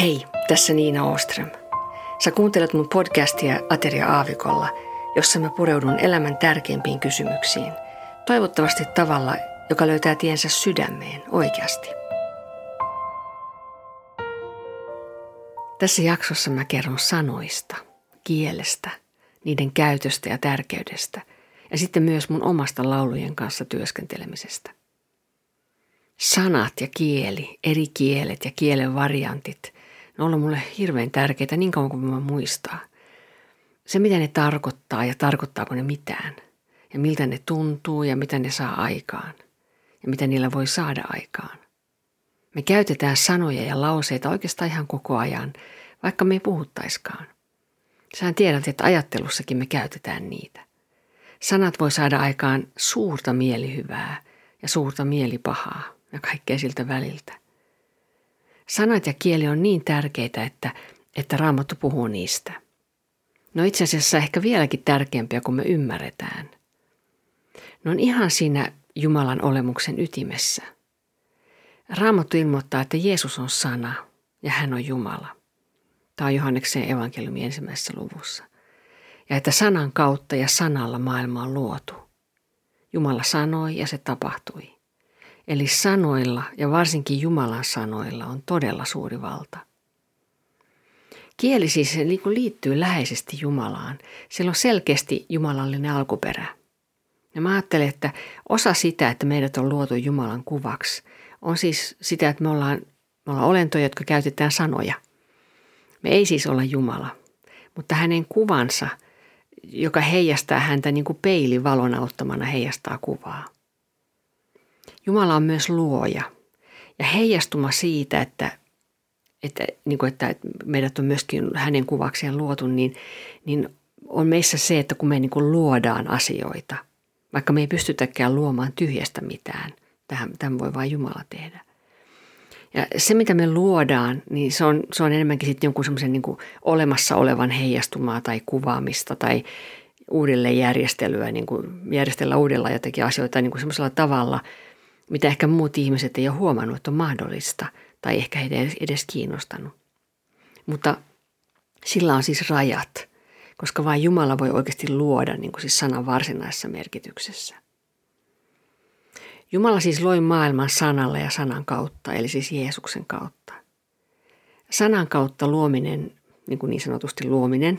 Hei, tässä Niina Oström. Sä kuuntelet mun podcastia Ateria Aavikolla, jossa mä pureudun elämän tärkeimpiin kysymyksiin. Toivottavasti tavalla, joka löytää tiensä sydämeen oikeasti. Tässä jaksossa mä kerron sanoista, kielestä, niiden käytöstä ja tärkeydestä ja sitten myös mun omasta laulujen kanssa työskentelemisestä. Sanat ja kieli, eri kielet ja kielen variantit – ne on ollut mulle hirveän tärkeitä niin kauan kuin mä muistaa. Se, mitä ne tarkoittaa ja tarkoittaako ne mitään. Ja miltä ne tuntuu ja mitä ne saa aikaan. Ja mitä niillä voi saada aikaan. Me käytetään sanoja ja lauseita oikeastaan ihan koko ajan, vaikka me ei puhuttaiskaan. Sähän tiedät, että ajattelussakin me käytetään niitä. Sanat voi saada aikaan suurta mielihyvää ja suurta mielipahaa ja kaikkea siltä väliltä. Sanat ja kieli on niin tärkeitä, että, että Raamattu puhuu niistä. No itse asiassa ehkä vieläkin tärkeämpiä kuin me ymmärretään. Ne on ihan siinä Jumalan olemuksen ytimessä. Raamattu ilmoittaa, että Jeesus on sana ja hän on Jumala. Tämä on Johanneksen evankeliumi ensimmäisessä luvussa. Ja että sanan kautta ja sanalla maailma on luotu. Jumala sanoi ja se tapahtui. Eli sanoilla ja varsinkin Jumalan sanoilla on todella suuri valta. Kieli siis liittyy läheisesti Jumalaan. Sillä on selkeästi jumalallinen alkuperä. Ja mä ajattelen, että osa sitä, että meidät on luotu Jumalan kuvaksi, on siis sitä, että me ollaan, me ollaan olentoja, jotka käytetään sanoja. Me ei siis olla Jumala, mutta hänen kuvansa, joka heijastaa häntä niin kuin peilivalon auttamana heijastaa kuvaa. Jumala on myös luoja ja heijastuma siitä, että, että, niin kuin, että meidät on myöskin hänen kuvakseen luotu, niin, niin on meissä se, että kun me niin kuin luodaan asioita, vaikka me ei pystytäkään luomaan tyhjästä mitään, tähän, tämän voi vain Jumala tehdä. Ja se, mitä me luodaan, niin se on, se on enemmänkin sitten jonkun semmoisen niin olemassa olevan heijastumaa tai kuvaamista tai uudelleen järjestelyä, niin kuin järjestellä uudella jotenkin asioita niin kuin semmoisella tavalla – mitä ehkä muut ihmiset ei ole huomannut, että on mahdollista tai ehkä heitä ei edes kiinnostanut. Mutta sillä on siis rajat, koska vain Jumala voi oikeasti luoda niin kuin siis sanan varsinaisessa merkityksessä. Jumala siis loi maailman sanalla ja sanan kautta, eli siis Jeesuksen kautta. Sanan kautta luominen, niin kuin niin sanotusti luominen,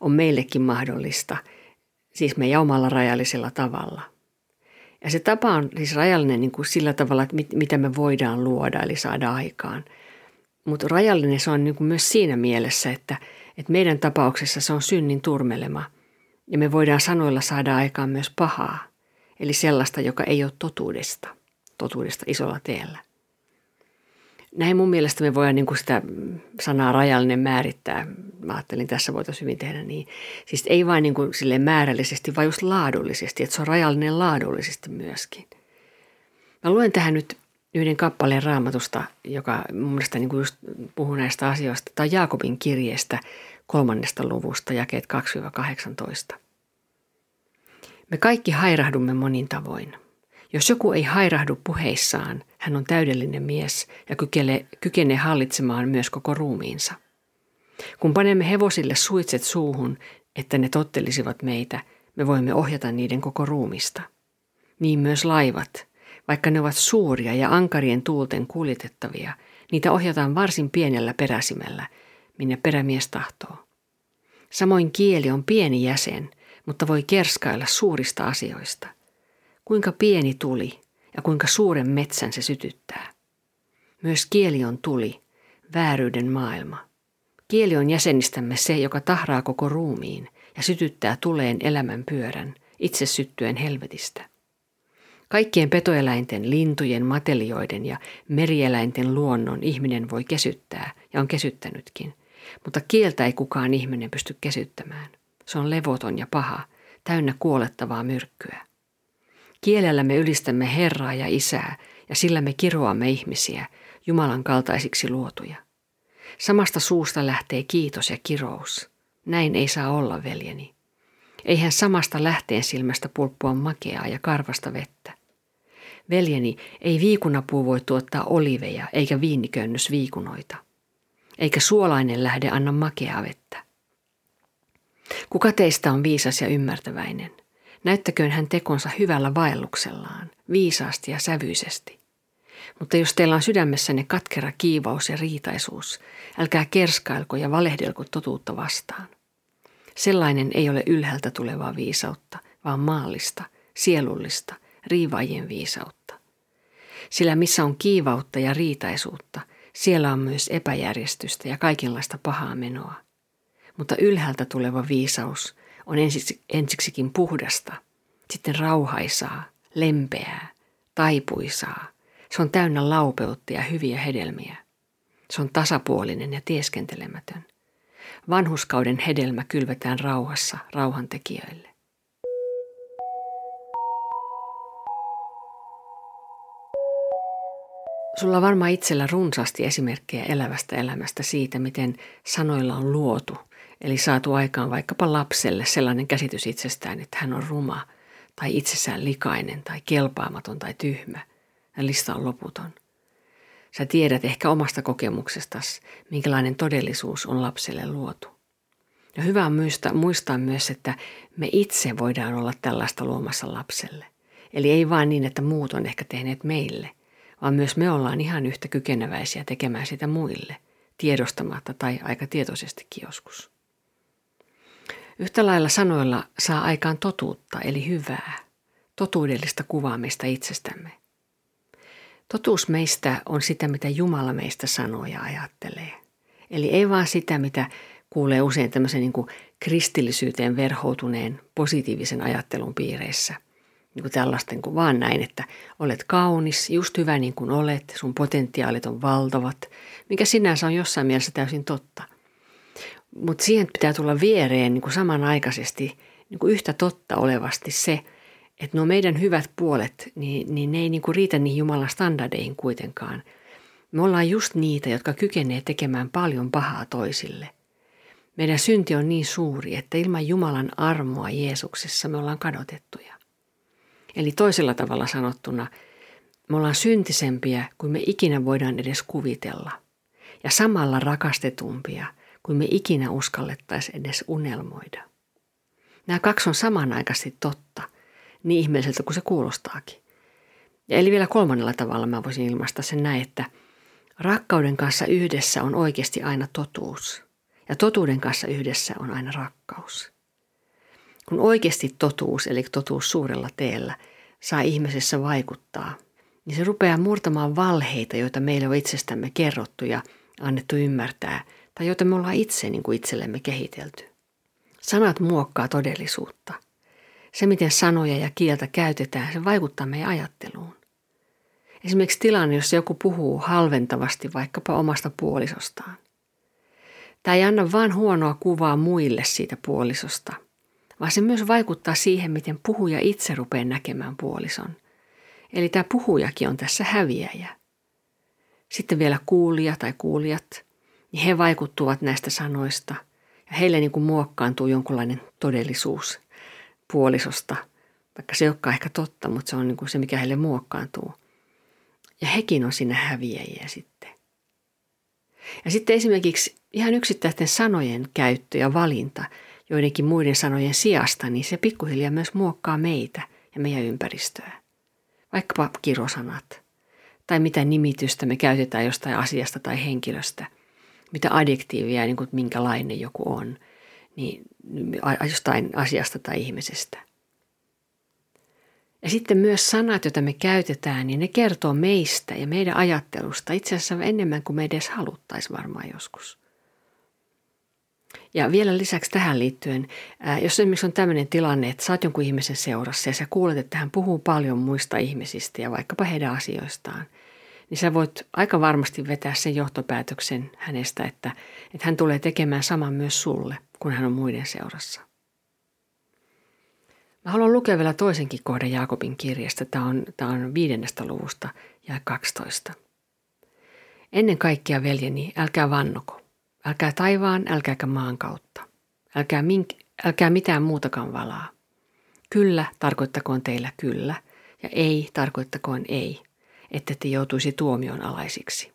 on meillekin mahdollista, siis meidän omalla rajallisella tavalla – ja se tapa on siis rajallinen niin kuin sillä tavalla, että mit, mitä me voidaan luoda, eli saada aikaan. Mutta rajallinen se on niin kuin myös siinä mielessä, että, että meidän tapauksessa se on synnin turmelema. Ja me voidaan sanoilla saada aikaan myös pahaa, eli sellaista, joka ei ole totuudesta, totuudesta isolla teellä. Näin mun mielestä me voidaan niin kuin sitä sanaa rajallinen määrittää. Mä ajattelin, tässä voitaisiin hyvin tehdä niin. Siis ei vain niin kuin määrällisesti, vaan just laadullisesti, että se on rajallinen laadullisesti myöskin. Mä luen tähän nyt yhden kappaleen raamatusta, joka mun mielestä niin kuin just puhuu näistä asioista. On Jaakobin kirjeestä kolmannesta luvusta, jakeet 2-18. Me kaikki hairahdumme monin tavoin – jos joku ei hairahdu puheissaan, hän on täydellinen mies ja kykele, kykenee hallitsemaan myös koko ruumiinsa. Kun panemme hevosille suitset suuhun, että ne tottelisivat meitä, me voimme ohjata niiden koko ruumista. Niin myös laivat, vaikka ne ovat suuria ja ankarien tuulten kuljetettavia, niitä ohjataan varsin pienellä peräsimellä, minne perämies tahtoo. Samoin kieli on pieni jäsen, mutta voi kerskailla suurista asioista kuinka pieni tuli ja kuinka suuren metsän se sytyttää. Myös kieli on tuli, vääryyden maailma. Kieli on jäsenistämme se, joka tahraa koko ruumiin ja sytyttää tuleen elämän pyörän, itse syttyen helvetistä. Kaikkien petoeläinten, lintujen, matelioiden ja merieläinten luonnon ihminen voi kesyttää ja on kesyttänytkin, mutta kieltä ei kukaan ihminen pysty kesyttämään. Se on levoton ja paha, täynnä kuolettavaa myrkkyä. Kielellä me ylistämme Herraa ja Isää ja sillä me kiroamme ihmisiä, Jumalan kaltaisiksi luotuja. Samasta suusta lähtee kiitos ja kirous. Näin ei saa olla, veljeni. Eihän samasta lähteen silmästä pulppua makeaa ja karvasta vettä. Veljeni, ei viikunapuu voi tuottaa oliveja eikä viiniköynnys viikunoita. eikä suolainen lähde anna makeaa vettä. Kuka teistä on viisas ja ymmärtäväinen? Näyttäköön hän tekonsa hyvällä vaelluksellaan, viisaasti ja sävyisesti. Mutta jos teillä on sydämessänne katkera kiivaus ja riitaisuus, älkää kerskailko ja valehdelko totuutta vastaan. Sellainen ei ole ylhäältä tulevaa viisautta, vaan maallista, sielullista, riivaajien viisautta. Sillä missä on kiivautta ja riitaisuutta, siellä on myös epäjärjestystä ja kaikenlaista pahaa menoa. Mutta ylhäältä tuleva viisaus on ensiksi, ensiksikin puhdasta, sitten rauhaisaa, lempeää, taipuisaa. Se on täynnä laupeutta ja hyviä hedelmiä. Se on tasapuolinen ja tieskentelemätön. Vanhuskauden hedelmä kylvetään rauhassa rauhantekijöille. Sulla on varmaan itsellä runsaasti esimerkkejä elävästä elämästä siitä, miten sanoilla on luotu, eli saatu aikaan vaikkapa lapselle sellainen käsitys itsestään, että hän on ruma tai itsessään likainen tai kelpaamaton tai tyhmä. Ja lista on loputon. Sä tiedät ehkä omasta kokemuksestasi, minkälainen todellisuus on lapselle luotu. Ja hyvä on muistaa, muistaa myös, että me itse voidaan olla tällaista luomassa lapselle. Eli ei vain niin, että muut on ehkä tehneet meille, vaan myös me ollaan ihan yhtä kykeneväisiä tekemään sitä muille, tiedostamatta tai aika tietoisestikin joskus. Yhtä lailla sanoilla saa aikaan totuutta eli hyvää, totuudellista kuvaamista itsestämme. Totuus meistä on sitä, mitä Jumala meistä sanoo ja ajattelee. Eli ei vaan sitä, mitä kuulee usein tämmöisen niin kristillisyyteen verhoutuneen positiivisen ajattelun piireissä – niin kuin tällaisten kuin vaan näin, että olet kaunis, just hyvä niin kuin olet, sun potentiaalit on valtavat, mikä sinänsä on jossain mielessä täysin totta. Mutta siihen pitää tulla viereen niin kuin samanaikaisesti niin kuin yhtä totta olevasti se, että nuo meidän hyvät puolet, niin, niin ne ei niin kuin riitä niihin Jumalan standardeihin kuitenkaan. Me ollaan just niitä, jotka kykenee tekemään paljon pahaa toisille. Meidän synti on niin suuri, että ilman Jumalan armoa Jeesuksessa me ollaan kadotettuja. Eli toisella tavalla sanottuna, me ollaan syntisempiä kuin me ikinä voidaan edes kuvitella. Ja samalla rakastetumpia kuin me ikinä uskallettaisiin edes unelmoida. Nämä kaksi on samanaikaisesti totta, niin ihmeelliseltä kuin se kuulostaakin. Ja eli vielä kolmannella tavalla mä voisin ilmaista sen näin, että rakkauden kanssa yhdessä on oikeasti aina totuus. Ja totuuden kanssa yhdessä on aina rakkaus. Kun oikeasti totuus, eli totuus suurella teellä, saa ihmisessä vaikuttaa, niin se rupeaa murtamaan valheita, joita meille on itsestämme kerrottu ja annettu ymmärtää, tai joita me ollaan itse niin kuin itsellemme kehitelty. Sanat muokkaa todellisuutta. Se, miten sanoja ja kieltä käytetään, se vaikuttaa meidän ajatteluun. Esimerkiksi tilanne, jossa joku puhuu halventavasti vaikkapa omasta puolisostaan. Tämä ei anna vain huonoa kuvaa muille siitä puolisosta – vaan se myös vaikuttaa siihen, miten puhuja itse rupeaa näkemään puolison. Eli tämä puhujakin on tässä häviäjä. Sitten vielä kuulija tai kuulijat, niin he vaikuttuvat näistä sanoista ja heille niin kuin muokkaantuu jonkunlainen todellisuus puolisosta, vaikka se ei olekaan ehkä totta, mutta se on niin kuin se, mikä heille muokkaantuu. Ja hekin on siinä häviäjiä sitten. Ja sitten esimerkiksi ihan yksittäisten sanojen käyttö ja valinta – joidenkin muiden sanojen sijasta, niin se pikkuhiljaa myös muokkaa meitä ja meidän ympäristöä. Vaikkapa kirosanat tai mitä nimitystä me käytetään jostain asiasta tai henkilöstä, mitä adjektiivia, niin kuin minkälainen joku on, niin jostain asiasta tai ihmisestä. Ja sitten myös sanat, joita me käytetään, niin ne kertoo meistä ja meidän ajattelusta itse asiassa enemmän kuin me edes haluttaisiin varmaan joskus. Ja vielä lisäksi tähän liittyen, jos esimerkiksi on tämmöinen tilanne, että sä oot jonkun ihmisen seurassa ja sä kuulet, että hän puhuu paljon muista ihmisistä ja vaikkapa heidän asioistaan, niin sä voit aika varmasti vetää sen johtopäätöksen hänestä, että, että hän tulee tekemään saman myös sulle, kun hän on muiden seurassa. Mä haluan lukea vielä toisenkin kohdan Jaakobin kirjasta. Tämä on, tämä on viidennestä luvusta ja 12. Ennen kaikkea, veljeni, älkää vannoko. Älkää taivaan, älkääkä maan kautta. Älkää, mink- älkää mitään muutakaan valaa. Kyllä tarkoittakoon teillä kyllä, ja ei tarkoittakoon ei, että te joutuisi tuomion alaisiksi.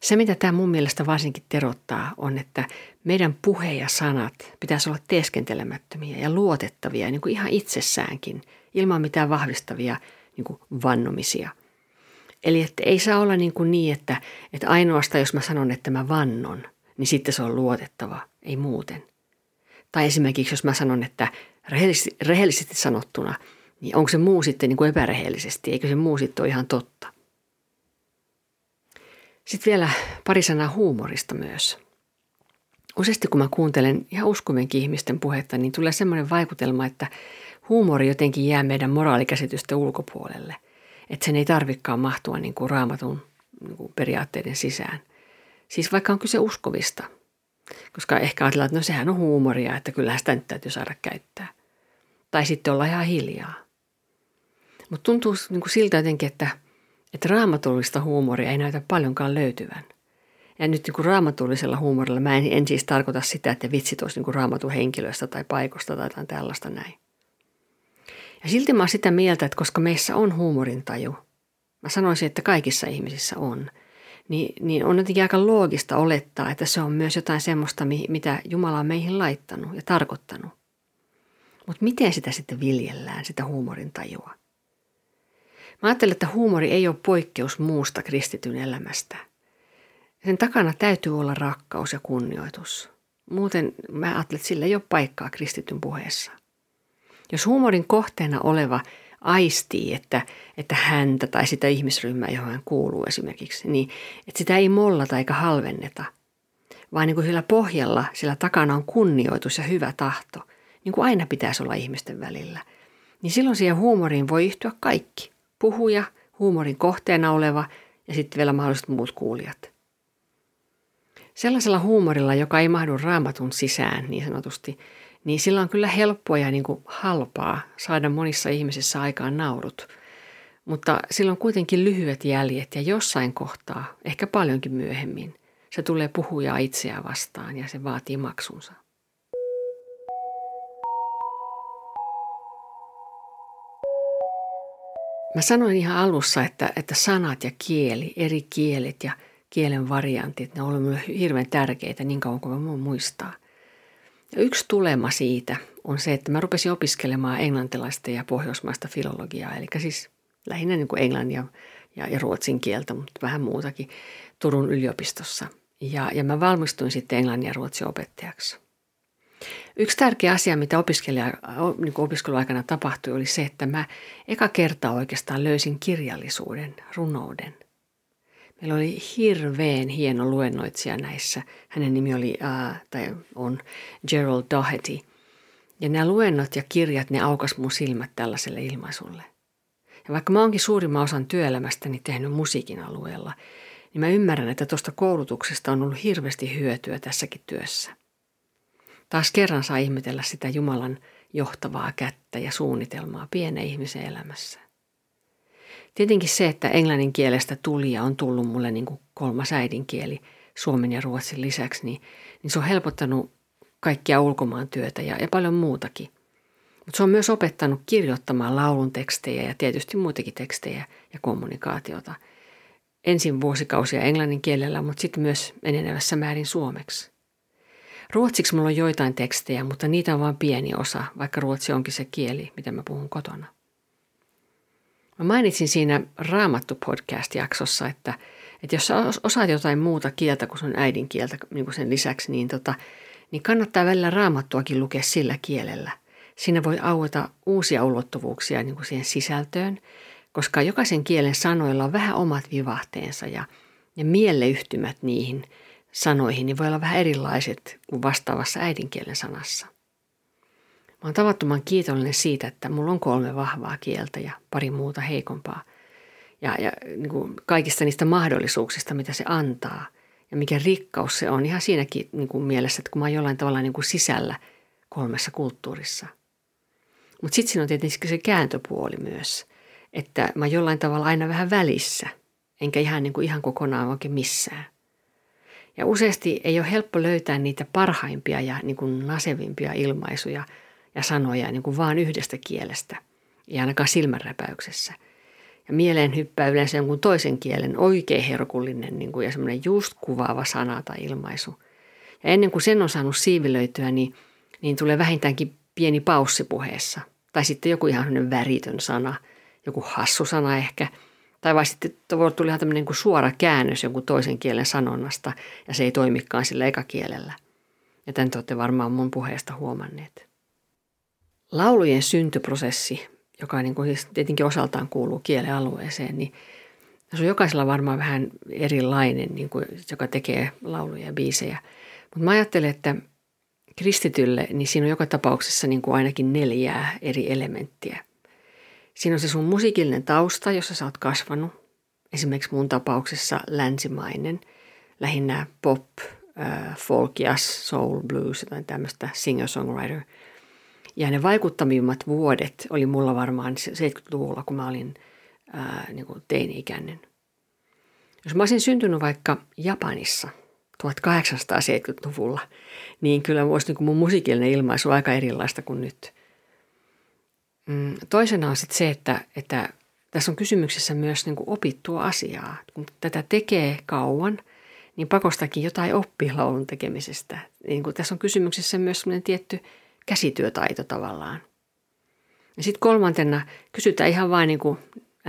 Se, mitä tämä mun mielestä varsinkin terottaa, on, että meidän puhe ja sanat pitäisi olla teeskentelemättömiä ja luotettavia niin kuin ihan itsessäänkin, ilman mitään vahvistavia niin kuin vannomisia. Eli että ei saa olla niin, kuin niin että, että ainoastaan jos mä sanon, että mä vannon, niin sitten se on luotettava, ei muuten. Tai esimerkiksi jos mä sanon, että rehellisesti, rehellisesti sanottuna, niin onko se muu sitten niin kuin epärehellisesti, eikö se muu sitten ole ihan totta. Sitten vielä pari sanaa huumorista myös. Useasti kun mä kuuntelen ihan uskomienkin ihmisten puhetta, niin tulee semmoinen vaikutelma, että huumori jotenkin jää meidän moraalikäsitysten ulkopuolelle. Että sen ei tarvikaan mahtua niin kuin raamatun niin kuin periaatteiden sisään. Siis vaikka on kyse uskovista. Koska ehkä ajatellaan, että no sehän on huumoria, että kyllähän sitä nyt täytyy saada käyttää. Tai sitten olla ihan hiljaa. Mutta tuntuu niin kuin siltä jotenkin, että – että raamatullista huumoria ei näytä paljonkaan löytyvän. Ja nyt niin kuin raamatullisella huumorilla mä en, en siis tarkoita sitä, että vitsit olisi niin kuin raamatun henkilöstä tai paikosta tai jotain tällaista näin. Ja silti mä oon sitä mieltä, että koska meissä on huumorintaju, mä sanoisin, että kaikissa ihmisissä on, niin, niin on jotenkin aika loogista olettaa, että se on myös jotain semmoista, mitä Jumala on meihin laittanut ja tarkoittanut. Mutta miten sitä sitten viljellään, sitä huumorintajua? Mä ajattelen, että huumori ei ole poikkeus muusta kristityn elämästä. Sen takana täytyy olla rakkaus ja kunnioitus. Muuten mä ajattelen, että sillä ei ole paikkaa kristityn puheessa. Jos huumorin kohteena oleva aistii, että, että häntä tai sitä ihmisryhmää, johon hän kuuluu esimerkiksi, niin että sitä ei mollata eikä halvenneta, vaan niin kuin sillä pohjalla, sillä takana on kunnioitus ja hyvä tahto, niin kuin aina pitäisi olla ihmisten välillä, niin silloin siihen huumoriin voi yhtyä kaikki puhuja, huumorin kohteena oleva ja sitten vielä mahdolliset muut kuulijat. Sellaisella huumorilla, joka ei mahdu raamatun sisään niin sanotusti, niin sillä on kyllä helppoa ja niin kuin halpaa saada monissa ihmisissä aikaan naurut. Mutta sillä on kuitenkin lyhyet jäljet ja jossain kohtaa, ehkä paljonkin myöhemmin, se tulee puhujaa itseään vastaan ja se vaatii maksunsa. Mä sanoin ihan alussa, että, että sanat ja kieli, eri kielet ja kielen variantit, ne on mulle hirveän tärkeitä niin kauan kuin mä muistaa. Ja yksi tulema siitä on se, että mä rupesin opiskelemaan englantilaista ja pohjoismaista filologiaa, eli siis lähinnä niin kuin englannin ja, ja, ja ruotsin kieltä, mutta vähän muutakin Turun yliopistossa. Ja, ja mä valmistuin sitten englannin ja ruotsin opettajaksi. Yksi tärkeä asia, mitä opiskelija, niin opiskeluaikana tapahtui, oli se, että mä eka kertaa oikeastaan löysin kirjallisuuden, runouden. Meillä oli hirveän hieno luennoitsija näissä. Hänen nimi oli, uh, tai on Gerald Doherty. Ja nämä luennot ja kirjat, ne aukas mun silmät tällaiselle ilmaisulle. Ja vaikka mä oonkin suurimman osan työelämästäni tehnyt musiikin alueella, niin mä ymmärrän, että tuosta koulutuksesta on ollut hirveästi hyötyä tässäkin työssä – Taas kerran saa ihmetellä sitä Jumalan johtavaa kättä ja suunnitelmaa pienen ihmisen elämässä. Tietenkin se, että englannin kielestä tuli ja on tullut mulle niin kuin kolmas äidinkieli suomen ja ruotsin lisäksi, niin, niin se on helpottanut kaikkia ulkomaan työtä ja, ja paljon muutakin. Mutta se on myös opettanut kirjoittamaan laulun tekstejä ja tietysti muitakin tekstejä ja kommunikaatiota. Ensin vuosikausia englannin kielellä, mutta sitten myös enenevässä määrin suomeksi. Ruotsiksi mulla on joitain tekstejä, mutta niitä on vain pieni osa, vaikka ruotsi onkin se kieli, mitä mä puhun kotona. Mä mainitsin siinä Raamattu-podcast-jaksossa, että, että jos osaat jotain muuta kieltä kuin sun äidinkieltä niin kuin sen lisäksi, niin, tota, niin kannattaa välillä raamattuakin lukea sillä kielellä. Siinä voi aueta uusia ulottuvuuksia niin kuin siihen sisältöön, koska jokaisen kielen sanoilla on vähän omat vivahteensa ja, ja mieleyhtymät niihin – sanoihin, niin voi olla vähän erilaiset kuin vastaavassa äidinkielen sanassa. Mä oon tavattoman kiitollinen siitä, että mulla on kolme vahvaa kieltä ja pari muuta heikompaa. Ja, ja niin kuin kaikista niistä mahdollisuuksista, mitä se antaa ja mikä rikkaus se on ihan siinäkin niin kuin mielessä, että kun mä oon jollain tavalla niin kuin sisällä kolmessa kulttuurissa. Mutta sitten siinä on tietenkin se kääntöpuoli myös, että mä oon jollain tavalla aina vähän välissä, enkä ihan, niin kuin ihan kokonaan oikein missään. Ja useasti ei ole helppo löytää niitä parhaimpia ja niin kuin nasevimpia ilmaisuja ja sanoja niin kuin vaan yhdestä kielestä, ei ainakaan silmänräpäyksessä. Ja mieleen hyppää yleensä jonkun toisen kielen oikein herkullinen niin kuin, ja semmoinen just kuvaava sana tai ilmaisu. Ja ennen kuin sen on saanut siivilöityä, niin, niin tulee vähintäänkin pieni paussi puheessa. Tai sitten joku ihan väritön sana, joku hassu sana ehkä. Tai vai sitten tulla ihan tämmöinen niin suora käännös jonkun toisen kielen sanonnasta ja se ei toimikaan sillä ekakielellä. Ja tämän te olette varmaan mun puheesta huomanneet. Laulujen syntyprosessi, joka niin kuin siis tietenkin osaltaan kuuluu kielealueeseen, niin se on jokaisella varmaan vähän erilainen, niin kuin, joka tekee lauluja ja biisejä. Mutta mä ajattelen, että kristitylle, niin siinä on joka tapauksessa niin kuin ainakin neljää eri elementtiä. Siinä on se sun musiikillinen tausta, jossa sä oot kasvanut. Esimerkiksi mun tapauksessa länsimainen, lähinnä pop, äh, folk, jazz, soul, blues, jotain tämmöistä singer-songwriter. Ja ne vaikuttavimmat vuodet oli mulla varmaan 70-luvulla, kun mä olin äh, niin kuin teini-ikäinen. Jos mä olisin syntynyt vaikka Japanissa 1870-luvulla, niin kyllä olisi niin kuin mun musiikillinen ilmaisu aika erilaista kuin nyt. Mm, toisena on sitten se, että, että tässä on kysymyksessä myös niin kuin opittua asiaa. Kun tätä tekee kauan – niin pakostakin jotain oppii laulun tekemisestä. Niin kuin tässä on kysymyksessä myös tietty käsityötaito tavallaan. Ja sitten kolmantena kysytään ihan vain niin kuin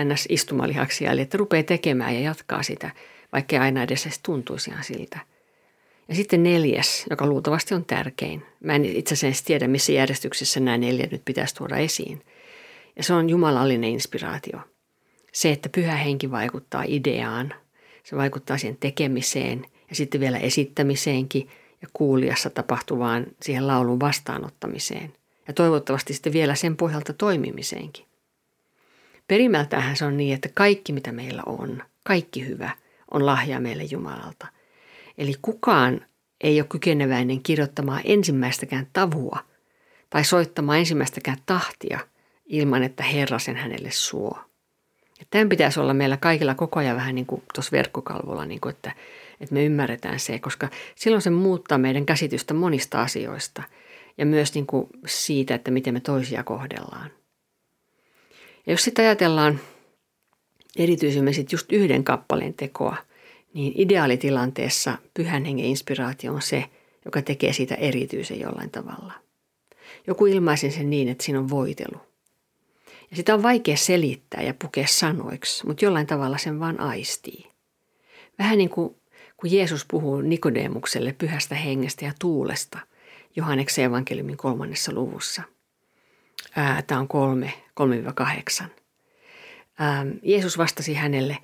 ns. istumalihaksia, eli että rupeaa tekemään ja jatkaa sitä, vaikka aina edes edes tuntuisi ihan siltä. Ja sitten neljäs, joka luultavasti on tärkein. Mä en itse asiassa tiedä, missä järjestyksessä nämä neljä nyt pitäisi tuoda esiin. Ja se on jumalallinen inspiraatio. Se, että pyhä henki vaikuttaa ideaan – se vaikuttaa siihen tekemiseen ja sitten vielä esittämiseenkin ja kuulijassa tapahtuvaan siihen laulun vastaanottamiseen. Ja toivottavasti sitten vielä sen pohjalta toimimiseenkin. Perimältähän se on niin, että kaikki mitä meillä on, kaikki hyvä, on lahja meille Jumalalta. Eli kukaan ei ole kykeneväinen kirjoittamaan ensimmäistäkään tavua tai soittamaan ensimmäistäkään tahtia ilman, että Herra sen hänelle suo. Ja tämän pitäisi olla meillä kaikilla koko ajan vähän niin kuin tuossa verkkokalvolla, niin kuin että, että me ymmärretään se, koska silloin se muuttaa meidän käsitystä monista asioista ja myös niin kuin siitä, että miten me toisia kohdellaan. Ja jos sitten ajatellaan erityisemmin sit just yhden kappaleen tekoa, niin ideaalitilanteessa pyhän hengen inspiraatio on se, joka tekee siitä erityisen jollain tavalla. Joku ilmaisi sen niin, että siinä on voitelu – ja sitä on vaikea selittää ja pukea sanoiksi, mutta jollain tavalla sen vaan aistii. Vähän niin kuin kun Jeesus puhuu Nikodemukselle pyhästä hengestä ja tuulesta Johanneksen evankeliumin kolmannessa luvussa. Tämä on 3, 3-8. Jeesus vastasi hänelle,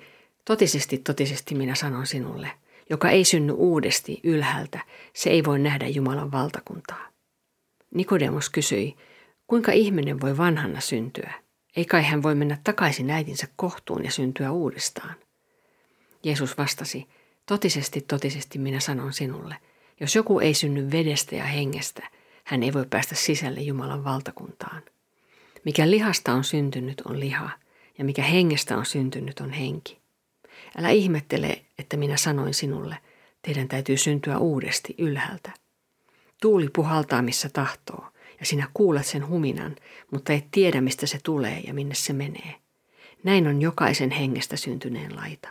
totisesti, totisesti minä sanon sinulle, joka ei synny uudesti ylhäältä, se ei voi nähdä Jumalan valtakuntaa. Nikodemus kysyi, kuinka ihminen voi vanhana syntyä? Ei kai hän voi mennä takaisin äitinsä kohtuun ja syntyä uudestaan. Jeesus vastasi, totisesti, totisesti minä sanon sinulle, jos joku ei synny vedestä ja hengestä, hän ei voi päästä sisälle Jumalan valtakuntaan. Mikä lihasta on syntynyt on liha, ja mikä hengestä on syntynyt on henki. Älä ihmettele, että minä sanoin sinulle, teidän täytyy syntyä uudesti ylhäältä. Tuuli puhaltaa missä tahtoo, ja sinä kuulet sen huminan, mutta et tiedä mistä se tulee ja minne se menee. Näin on jokaisen hengestä syntyneen laita.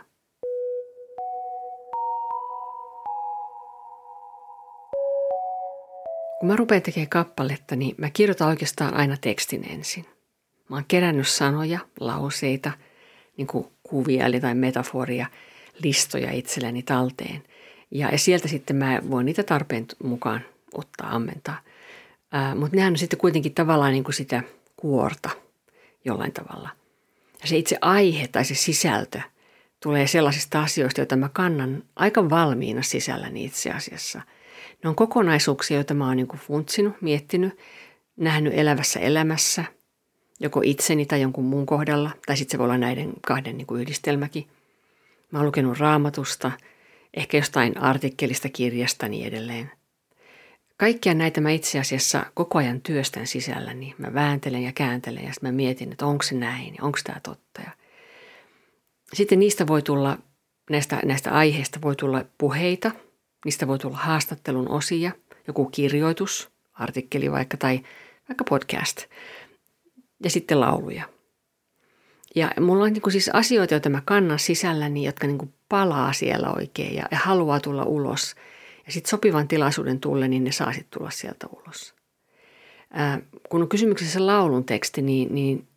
Kun mä rupean tekemään kappaletta, niin mä kirjoitan oikeastaan aina tekstin ensin. Mä oon kerännyt sanoja, lauseita, niin kuin kuvia eli tai metaforia, listoja itselleni talteen. Ja sieltä sitten mä voin niitä tarpeen mukaan ottaa, ammentaa – mutta nehän on sitten kuitenkin tavallaan niin kuin sitä kuorta jollain tavalla. Ja se itse aihe tai se sisältö tulee sellaisista asioista, joita mä kannan aika valmiina sisälläni itse asiassa. Ne on kokonaisuuksia, joita mä oon niin funtsinut, miettinyt, nähnyt elävässä elämässä, joko itseni tai jonkun muun kohdalla, tai sitten se voi olla näiden kahden niin kuin yhdistelmäkin. Mä oon lukenut raamatusta, ehkä jostain artikkelista, kirjasta niin edelleen – Kaikkia näitä mä itse asiassa koko ajan työstän sisällä, niin mä vääntelen ja kääntelen ja sitten mä mietin, että onko se näin, onko tämä totta. Ja sitten niistä voi tulla, näistä, näistä aiheista voi tulla puheita, niistä voi tulla haastattelun osia, joku kirjoitus, artikkeli vaikka tai vaikka podcast ja sitten lauluja. Ja mulla on niin kuin siis asioita, joita mä kannan sisälläni, jotka niin kuin palaa siellä oikein ja, ja haluaa tulla ulos. Ja sitten sopivan tilaisuuden tulle, niin ne saa sitten tulla sieltä ulos. Ää, kun on kysymyksessä laulun teksti, niin, niin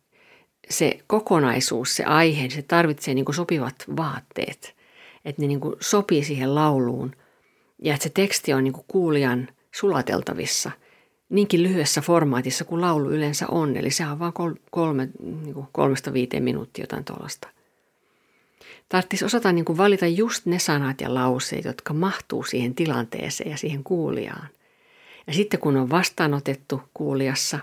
se kokonaisuus, se aihe, se tarvitsee niin kuin sopivat vaatteet. Että ne niin kuin sopii siihen lauluun ja että se teksti on niin kuin kuulijan sulateltavissa – niinkin lyhyessä formaatissa kuin laulu yleensä on. Eli se on vain kolme, niin kuin kolmesta viiteen minuuttia jotain tuollaista. Tarvitsisi osata niin kuin valita just ne sanat ja lauseet, jotka mahtuu siihen tilanteeseen ja siihen kuulijaan. Ja sitten kun on vastaanotettu kuulijassa,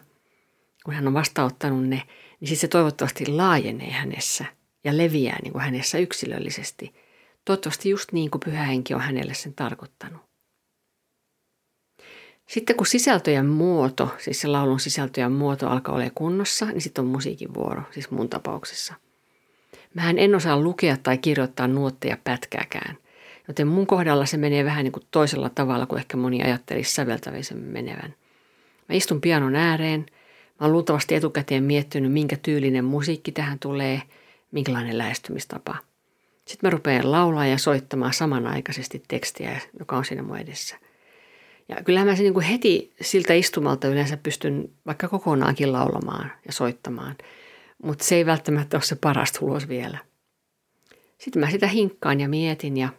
kun hän on vastaanottanut ne, niin sitten se toivottavasti laajenee hänessä ja leviää niin kuin hänessä yksilöllisesti. Toivottavasti just niin kuin pyhä henki on hänelle sen tarkoittanut. Sitten kun sisältöjen muoto, siis se laulun sisältöjen muoto alkaa olla kunnossa, niin sitten on musiikin vuoro, siis mun tapauksessa. Mähän en osaa lukea tai kirjoittaa nuotteja pätkääkään, joten mun kohdalla se menee vähän niin kuin toisella tavalla kuin ehkä moni ajattelisi säveltävisen menevän. Mä istun pianon ääreen, mä oon luultavasti etukäteen miettinyt, minkä tyylinen musiikki tähän tulee, minkälainen lähestymistapa. Sitten mä rupean laulaa ja soittamaan samanaikaisesti tekstiä, joka on siinä mun edessä – ja kyllähän mä se niin kuin heti siltä istumalta yleensä pystyn vaikka kokonaankin laulamaan ja soittamaan, mutta se ei välttämättä ole se paras tulos vielä. Sitten mä sitä hinkkaan ja mietin ja,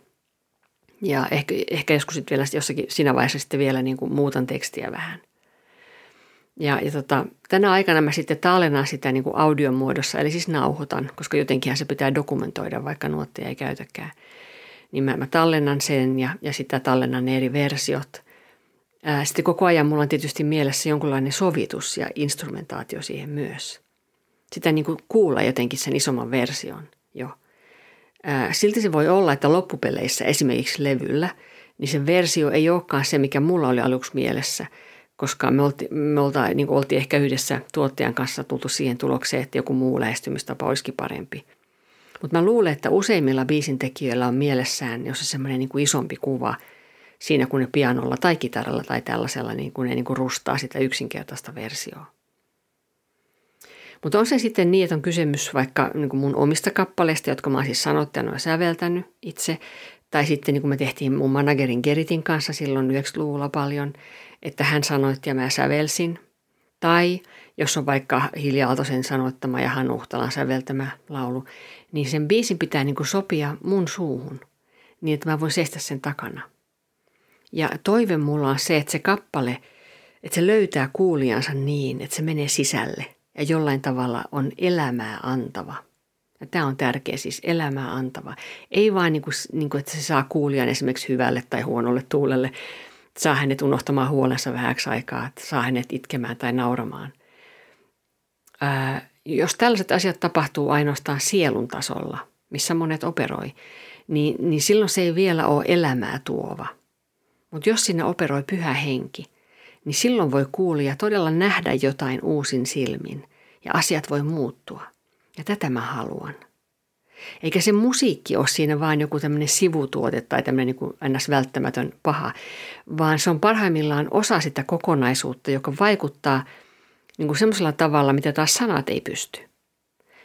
ja ehkä, ehkä joskus sitten vielä jossakin siinä vaiheessa sitten vielä niin kuin muutan tekstiä vähän. Ja, ja tota, tänä aikana mä sitten tallennan sitä niin kuin audion muodossa, eli siis nauhoitan, koska jotenkinhan se pitää dokumentoida, vaikka nuotteja ei käytäkään. Niin mä, mä tallennan sen ja, ja sitä tallennan ne eri versiot – sitten koko ajan mulla on tietysti mielessä jonkunlainen sovitus ja instrumentaatio siihen myös. Sitä niin kuin kuulla jotenkin sen isomman version jo. Silti se voi olla, että loppupeleissä esimerkiksi levyllä, niin se versio ei olekaan se, mikä mulla oli aluksi mielessä, koska me, olti, me olta, niin oltiin ehkä yhdessä tuottajan kanssa tultu siihen tulokseen, että joku muu lähestymistapa olisikin parempi. Mutta mä luulen, että useimmilla biisintekijöillä on mielessään, jos se semmoinen niin isompi kuva – siinä, kun ne pianolla tai kitaralla tai tällaisella niin kun ne niin kuin rustaa sitä yksinkertaista versioa. Mutta on se sitten niin, että on kysymys vaikka niin kuin mun omista kappaleista, jotka mä oon siis sanottanut ja säveltänyt itse, tai sitten niin kuin me tehtiin mun managerin Geritin kanssa silloin 90-luvulla paljon, että hän sanoitti ja mä sävelsin. Tai jos on vaikka Hilja Aaltosen sanoittama ja Hannu Uhtalan säveltämä laulu, niin sen biisin pitää niin kuin sopia mun suuhun, niin että mä voin seistä sen takana – ja toive mulla on se, että se kappale, että se löytää kuulijansa niin, että se menee sisälle ja jollain tavalla on elämää antava. Ja tämä on tärkeä siis, elämää antava. Ei vain niin kuin, niin kuin, että se saa kuulijan esimerkiksi hyvälle tai huonolle tuulelle, saa hänet unohtamaan huolensa vähäksi aikaa, että saa hänet itkemään tai nauramaan. Ää, jos tällaiset asiat tapahtuu ainoastaan sielun tasolla, missä monet operoi, niin, niin silloin se ei vielä ole elämää tuova – mutta jos sinne operoi pyhä henki, niin silloin voi kuulija todella nähdä jotain uusin silmin ja asiat voi muuttua. Ja tätä mä haluan. Eikä se musiikki ole siinä vain joku tämmöinen sivutuote tai tämmöinen niin ns. välttämätön paha, vaan se on parhaimmillaan osa sitä kokonaisuutta, joka vaikuttaa niin kuin semmoisella tavalla, mitä taas sanat ei pysty.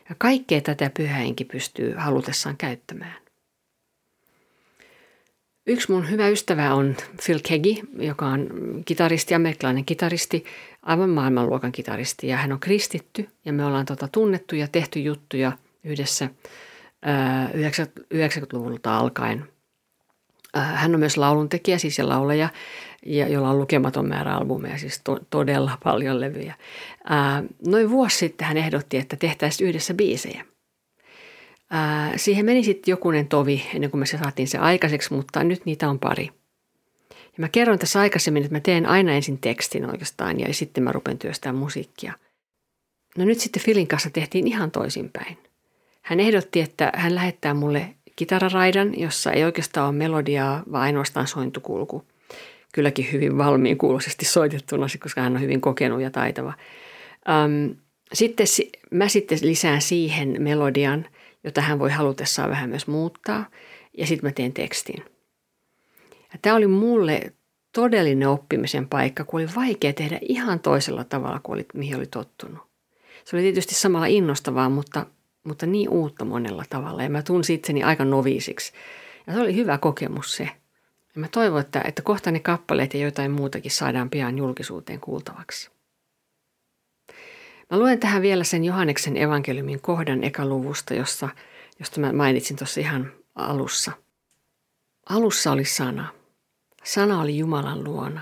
Ja kaikkea tätä pyhähenki pystyy halutessaan käyttämään. Yksi mun hyvä ystävä on Phil Kegi, joka on kitaristi, amerikkalainen kitaristi, aivan maailmanluokan kitaristi. Ja hän on kristitty ja me ollaan tota tunnettu ja tehty juttuja yhdessä ää, 90-luvulta alkaen. Ää, hän on myös lauluntekijä, siis ja lauleja, ja, jolla on lukematon määrä albumeja, siis to, todella paljon levyjä. Ää, noin vuosi sitten hän ehdotti, että tehtäisiin yhdessä biisejä – Ää, siihen meni sitten jokunen tovi ennen kuin me se saatiin se aikaiseksi, mutta nyt niitä on pari. Ja mä kerroin tässä aikaisemmin, että mä teen aina ensin tekstin oikeastaan ja sitten mä rupen työstämään musiikkia. No nyt sitten Filin kanssa tehtiin ihan toisinpäin. Hän ehdotti, että hän lähettää mulle kitararaidan, jossa ei oikeastaan ole melodiaa, vaan ainoastaan sointukulku. Kylläkin hyvin valmiin kuuloisesti soitettuna, koska hän on hyvin kokenut ja taitava. Ähm, sitten mä sitten lisään siihen melodian – jota hän voi halutessaan vähän myös muuttaa. Ja sitten mä teen tekstin. Ja tämä oli mulle todellinen oppimisen paikka, kun oli vaikea tehdä ihan toisella tavalla kuin oli, mihin oli tottunut. Se oli tietysti samalla innostavaa, mutta, mutta niin uutta monella tavalla. Ja mä tunsin itseni aika noviisiksi. Ja se oli hyvä kokemus se. Ja mä toivon, että, että kohta ne kappaleet ja jotain muutakin saadaan pian julkisuuteen kuultavaksi. Mä luen tähän vielä sen Johanneksen evankeliumin kohdan ekaluvusta, jossa, josta mä mainitsin tuossa ihan alussa. Alussa oli sana. Sana oli Jumalan luona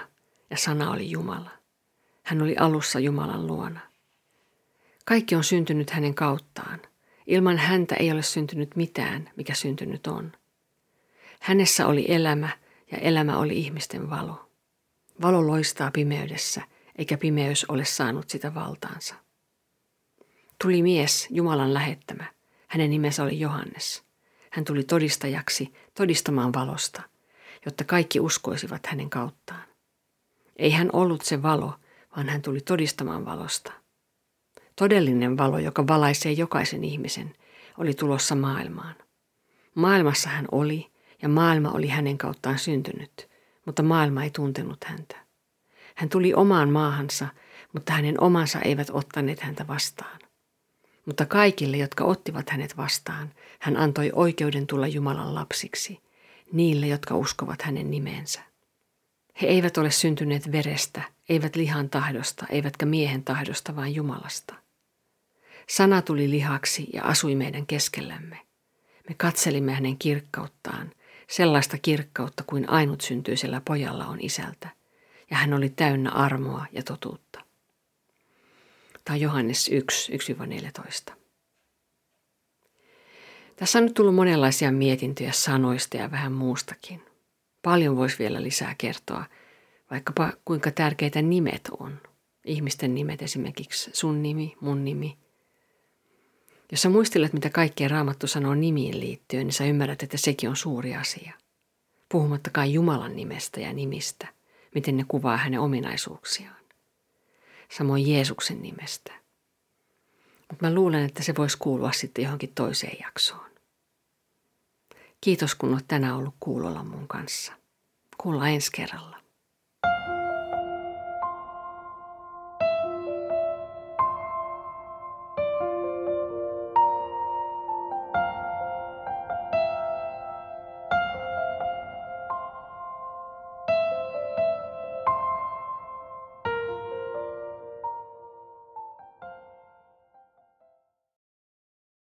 ja sana oli Jumala. Hän oli alussa Jumalan luona. Kaikki on syntynyt hänen kauttaan. Ilman häntä ei ole syntynyt mitään, mikä syntynyt on. Hänessä oli elämä ja elämä oli ihmisten valo. Valo loistaa pimeydessä, eikä pimeys ole saanut sitä valtaansa. Tuli mies, Jumalan lähettämä. Hänen nimensä oli Johannes. Hän tuli todistajaksi, todistamaan valosta, jotta kaikki uskoisivat hänen kauttaan. Ei hän ollut se valo, vaan hän tuli todistamaan valosta. Todellinen valo, joka valaisee jokaisen ihmisen, oli tulossa maailmaan. Maailmassa hän oli, ja maailma oli hänen kauttaan syntynyt, mutta maailma ei tuntenut häntä. Hän tuli omaan maahansa, mutta hänen omansa eivät ottaneet häntä vastaan. Mutta kaikille, jotka ottivat hänet vastaan, hän antoi oikeuden tulla Jumalan lapsiksi, niille, jotka uskovat hänen nimensä. He eivät ole syntyneet verestä, eivät lihan tahdosta, eivätkä miehen tahdosta, vaan Jumalasta. Sana tuli lihaksi ja asui meidän keskellämme. Me katselimme hänen kirkkauttaan, sellaista kirkkautta kuin ainut syntyisellä pojalla on isältä, ja hän oli täynnä armoa ja totuutta. Tai Johannes 1, 1-14. Tässä on nyt tullut monenlaisia mietintöjä sanoista ja vähän muustakin. Paljon voisi vielä lisää kertoa, vaikkapa kuinka tärkeitä nimet on. Ihmisten nimet esimerkiksi sun nimi, mun nimi. Jos sä muistelet, mitä kaikkea Raamattu sanoo nimiin liittyen, niin sä ymmärrät, että sekin on suuri asia. Puhumattakaan Jumalan nimestä ja nimistä, miten ne kuvaa hänen ominaisuuksiaan. Samoin Jeesuksen nimestä. Mutta mä luulen, että se voisi kuulua sitten johonkin toiseen jaksoon. Kiitos kun olet tänään ollut kuulolla mun kanssa. Kuullaan ensi kerralla.